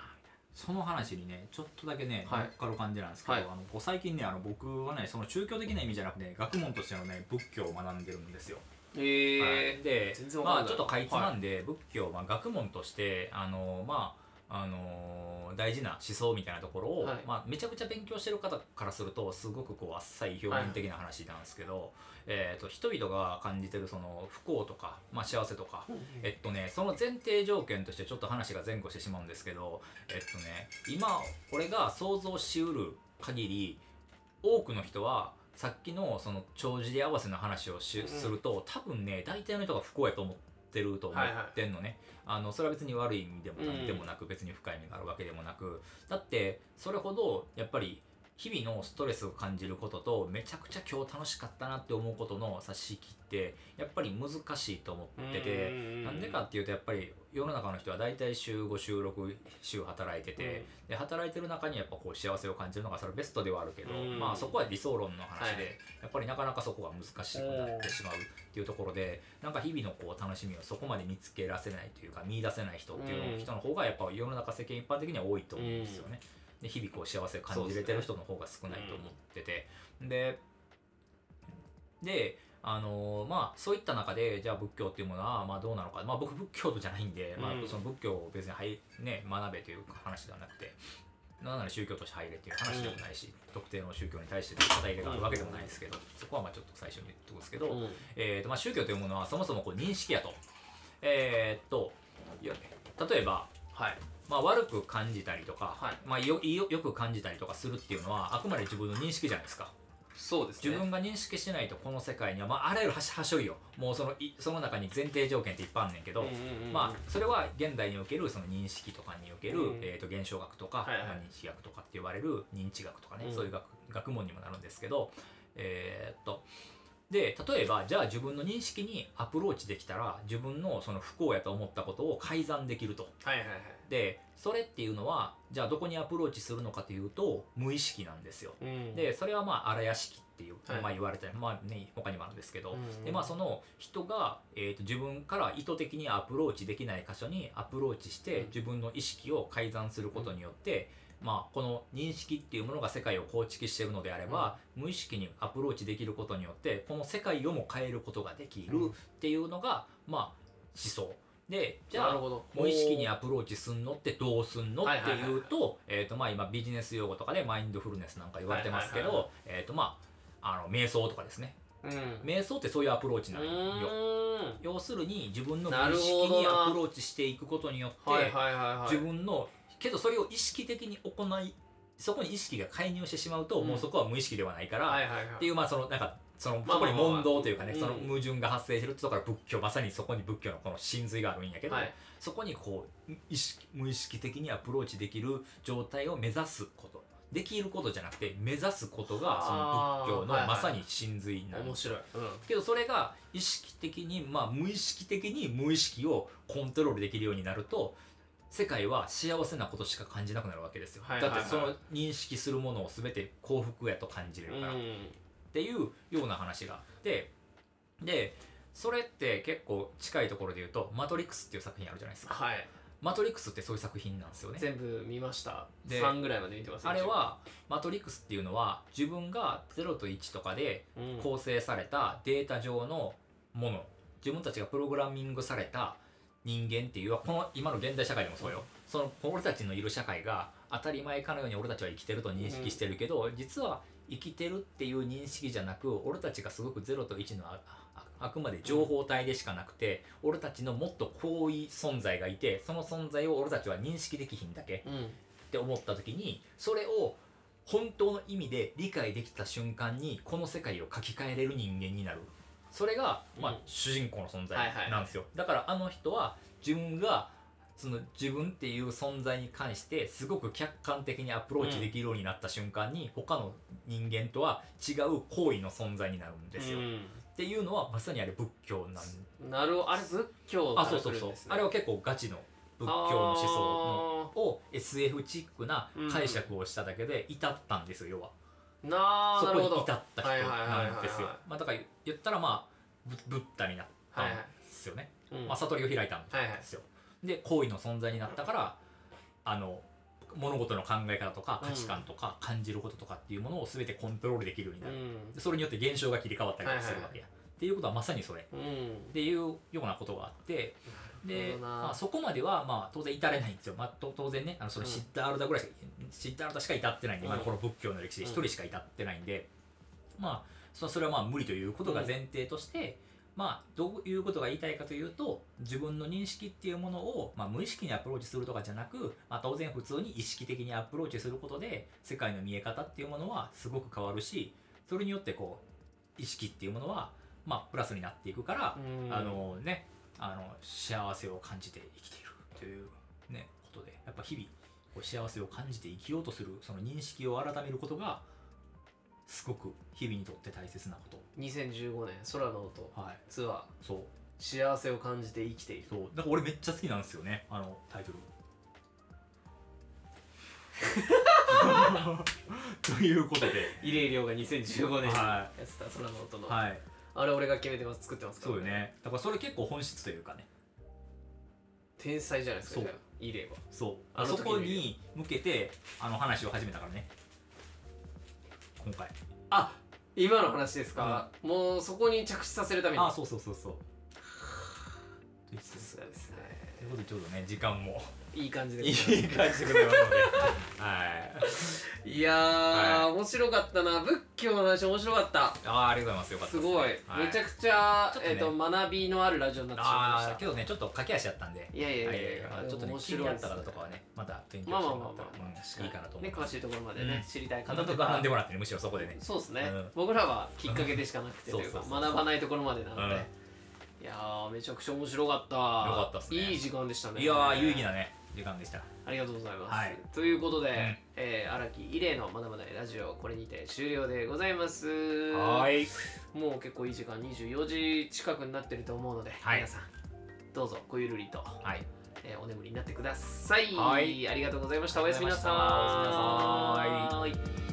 その話にねちょっとだけね、はい。乗っかる感じなんですけど、はい。あの最近ねあの僕はねその宗教的な意味じゃなくて学問としてのね仏教を学んでるんですよ。えはい。でまあちょっとかいつまんで、仏教、まあ、学問としてあのまああの大事な思想みたいなところを、はい。まあ、めちゃくちゃ勉強してる方からするとすごくこうあっさい表面的な話なんですけど、えー、と人々が感じてるその不幸とか、まあ、幸せとか、えっとね、その前提条件としてちょっと話が前後してしまうんですけど、えっとね、今俺が想像しうる限り多くの人はさっきのその帳尻合わせの話をし、うん。すると多分ね大体の人が不幸やと思ってると思ってんのね、あのそれは別に悪い意味でも何でもなく、別に深い意味があるわけでもなく。だってそれほどやっぱり日々のストレスを感じることとめちゃくちゃ今日楽しかったなって思うことの差し引きってやっぱり難しいと思っててなんでかっていうとやっぱり世の中の人は大体週5週6週働いてて、で働いてる中にやっぱこう幸せを感じるのがそれベストではあるけど、うん。まあそこは理想論の話で、はい。やっぱりなかなかそこが難しくなってしまうっていうところでなんか日々のこう楽しみをそこまで見つけらせないというか見出せない人っていう人の方がやっぱ世の中世間一般的には多いと思うんですよね。で日々こう幸せを感じれてる人の方が少ないと思ってて、でであのーまあそういった中でじゃあ仏教っていうものはまあどうなのか。まあ僕仏教徒じゃないんで、まあうんその仏教を別にはい、ね、学べという話ではなくてなんなら宗教として入れっていう話でもないし、特定の宗教に対して肩入れがあるわけでもないですけど、そこはまあちょっと最初に言っておくんですけど、うん。えーとまあ、宗教というものはそもそもこう認識やと。えーっといや例えば、はい。まあ、悪く感じたりとか、はい。まあ、よよよく感じたりとかするっていうのはあくまで自分の認識じゃないですか。そうですね。自分が認識してないとこの世界には、まあ、あらゆる端端緒いよ。もうそのいその中に前提条件っていっぱいあんねんけど、うんうんうんまあ、それは現代におけるその認識とかにおける、うん。えー、と現象学とか、はいはい。まあ、認識学とかって言われる認知学とかね、うん。そういう学学問にもなるんですけど、えーっとで例えばじゃあ自分の認識にアプローチできたら自分のその不幸やと思ったことを改ざんできると。はいはいはい。でそれっていうのはじゃあどこにアプローチするのかというと無意識なんですよ。うん。でそれはまあ阿頼耶識っていう、はい。まあ言われたりまあね他にもあるんですけど、うん。でまあその人が、えー、と自分から意図的にアプローチできない箇所にアプローチして、うん。自分の意識を改ざんすることによって、まあこの認識っていうものが世界を構築しているのであれば、無意識にアプローチできることによってこの世界をも変えることができるうん。っていうのが、まあ思想。でじゃあ無意識にアプローチすんのってどうすんの？ってはいうとえーとまあ今ビジネス用語とかでマインドフルネスなんか言われてますけどえーとまああの瞑想とかですね。うん。瞑想ってそういうアプローチなんよ。要するに自分の無意識にアプローチしていくことによって、自分のけどそれを意識的に行いそこに意識が介入してしまうと、うん。もうそこは無意識ではないから、っていうまあそのなんかそのまあそこに問答というかね、その矛盾が発生してるってところから仏教まさにそこに仏教のこの真髄があるんやけど、はい。そこにこう意識無意識的にアプローチできる状態を目指すこと。できることじゃなくて目指すことがその仏教のまさに真髄なんです面白い、うん、けどそれが意識的に、まあ、無意識的に無意識をコントロールできるようになると世界は幸せなことしか感じなくなるわけですよ、はいはいはい。だってその認識するものを全て幸福やと感じれるから、っうんていうような話があって。でそれって結構近いところで言うと「マトリックス」っていう作品あるじゃないですか。はい「マトリックス」ってそういう作品なんですよね。全部見ました。で3ぐらいまで見てますあれ、は「マトリックス」っていうのは自分が0と1とかでうん。構成されたデータ上のもの。自分たちがプログラミングされた人間っていうこの今の現代社会でもそうよ。その俺たちのいる社会が当たり前かのように俺たちは生きてると認識してるけど、実は生きてるっていう認識じゃなく俺たちがすごく0と1のあああくまで情報体でしかなくて、俺たちのもっと高位存在がいてその存在を俺たちは認識できひんだけうん。って思った時にそれを本当の意味で理解できた瞬間にこの世界を書き換えれる人間になるそれが、まあうん主人公の存在なんですよ、だからあの人は自分がその自分っていう存在に関してすごく客観的にアプローチできるようになった瞬間に、他の人間とは違う行為の存在になるんですよ、っていうのはまさにあれ仏教なんうんなるほど。あれ仏教あからそうそうそう、あれは結構ガチの仏教の思想のを SF チックな解釈をしただけで至ったんですよ要は。なそこになるほど。至った人はいはいはいはいはい。なんですよまあだから言ったらまあブブッダになったんですよね、うん。まあ、悟りを開いたんはいはい。ですよ、で行為の存在になったからあの物事の考え方とか価値観とか感じることとかっていうものを全てコントロールできるようになる、うん。でそれによって現象が切り替わったりとかするわけや、っていうことはまさにそれ。っうん。ていうようなことがあってで、まあ、そこまではまあ当然至れないんですよ、まあ、と当然ねあのそのうん。シッダールダぐらいしか、シッダールダしか至ってないんで、うん。今のこの仏教の歴史で一人しか至ってないんで、まあそそれはまあ無理ということが前提として、まあどういうことが言いたいかというと自分の認識っていうものを、まあ、無意識にアプローチするとかじゃなく、まあ、当然普通に意識的にアプローチすることで世界の見え方っていうものはすごく変わるしそれによってこう意識っていうものはまあプラスになっていくから、うん。あのねあの幸せを感じて生きているというねことでやっぱ日々こう幸せを感じて生きようとするその認識を改めることがすごく日々にとって大切なこ2015年空の音。とはい。ツアー。そう。幸せを感じて生きている。そう。だから俺めっちゃ好きなんですよねあのタイトル。(laughs) (laughs) ということで。イレイリョウが2015年やってた空の音の、はいあれ俺が決めてます作ってますから。そうよね。だからそれ結構本質というかね。天才じゃないですかそう。じゃあイレイは。そう。あそこに向けてあの話を始めたからね。今回。あ今の話ですか、もうそこに着地させるために。あそうそうそうそう。と (sighs) さすがですね。いうことでちょうどね時間もいい感じでいい感じでございます。のではい。いやー、は面白かったな。仏教の話面白かった。ああありがとうございます。よかったすごい、めちゃくちゃ、ちょっとねえー、と学びのあるラジオになってしまいまああしたけどねちょっと駆け足やったんで。いやいやいやいやはいちょっとね面気になった方とかはねまた勉強まあしてもまあまあまあらったらうんいいかなと思ねいます。詳しいところまでね、うん。知りたい方方ととかか学んでもらってねむしろそこでね。そうですね、うん。僕らはきっかけでしかなくてというか学ばないところまでなので、うん。いやーめちゃくちゃ面白かった。よかったっすね。いい時間でしたね。いやー有意義なね時間でした。ありがとうございます、はい。ということで、ん。えー荒木イレイのまだまだラジオこれにて終了でございます。はい。もう結構いい時間24時近くになってると思うので、はい。皆さんどうぞごゆるりと、はい。えーお眠りになってください、はい。ありがとうございました。おやすみなさおやすみなさーい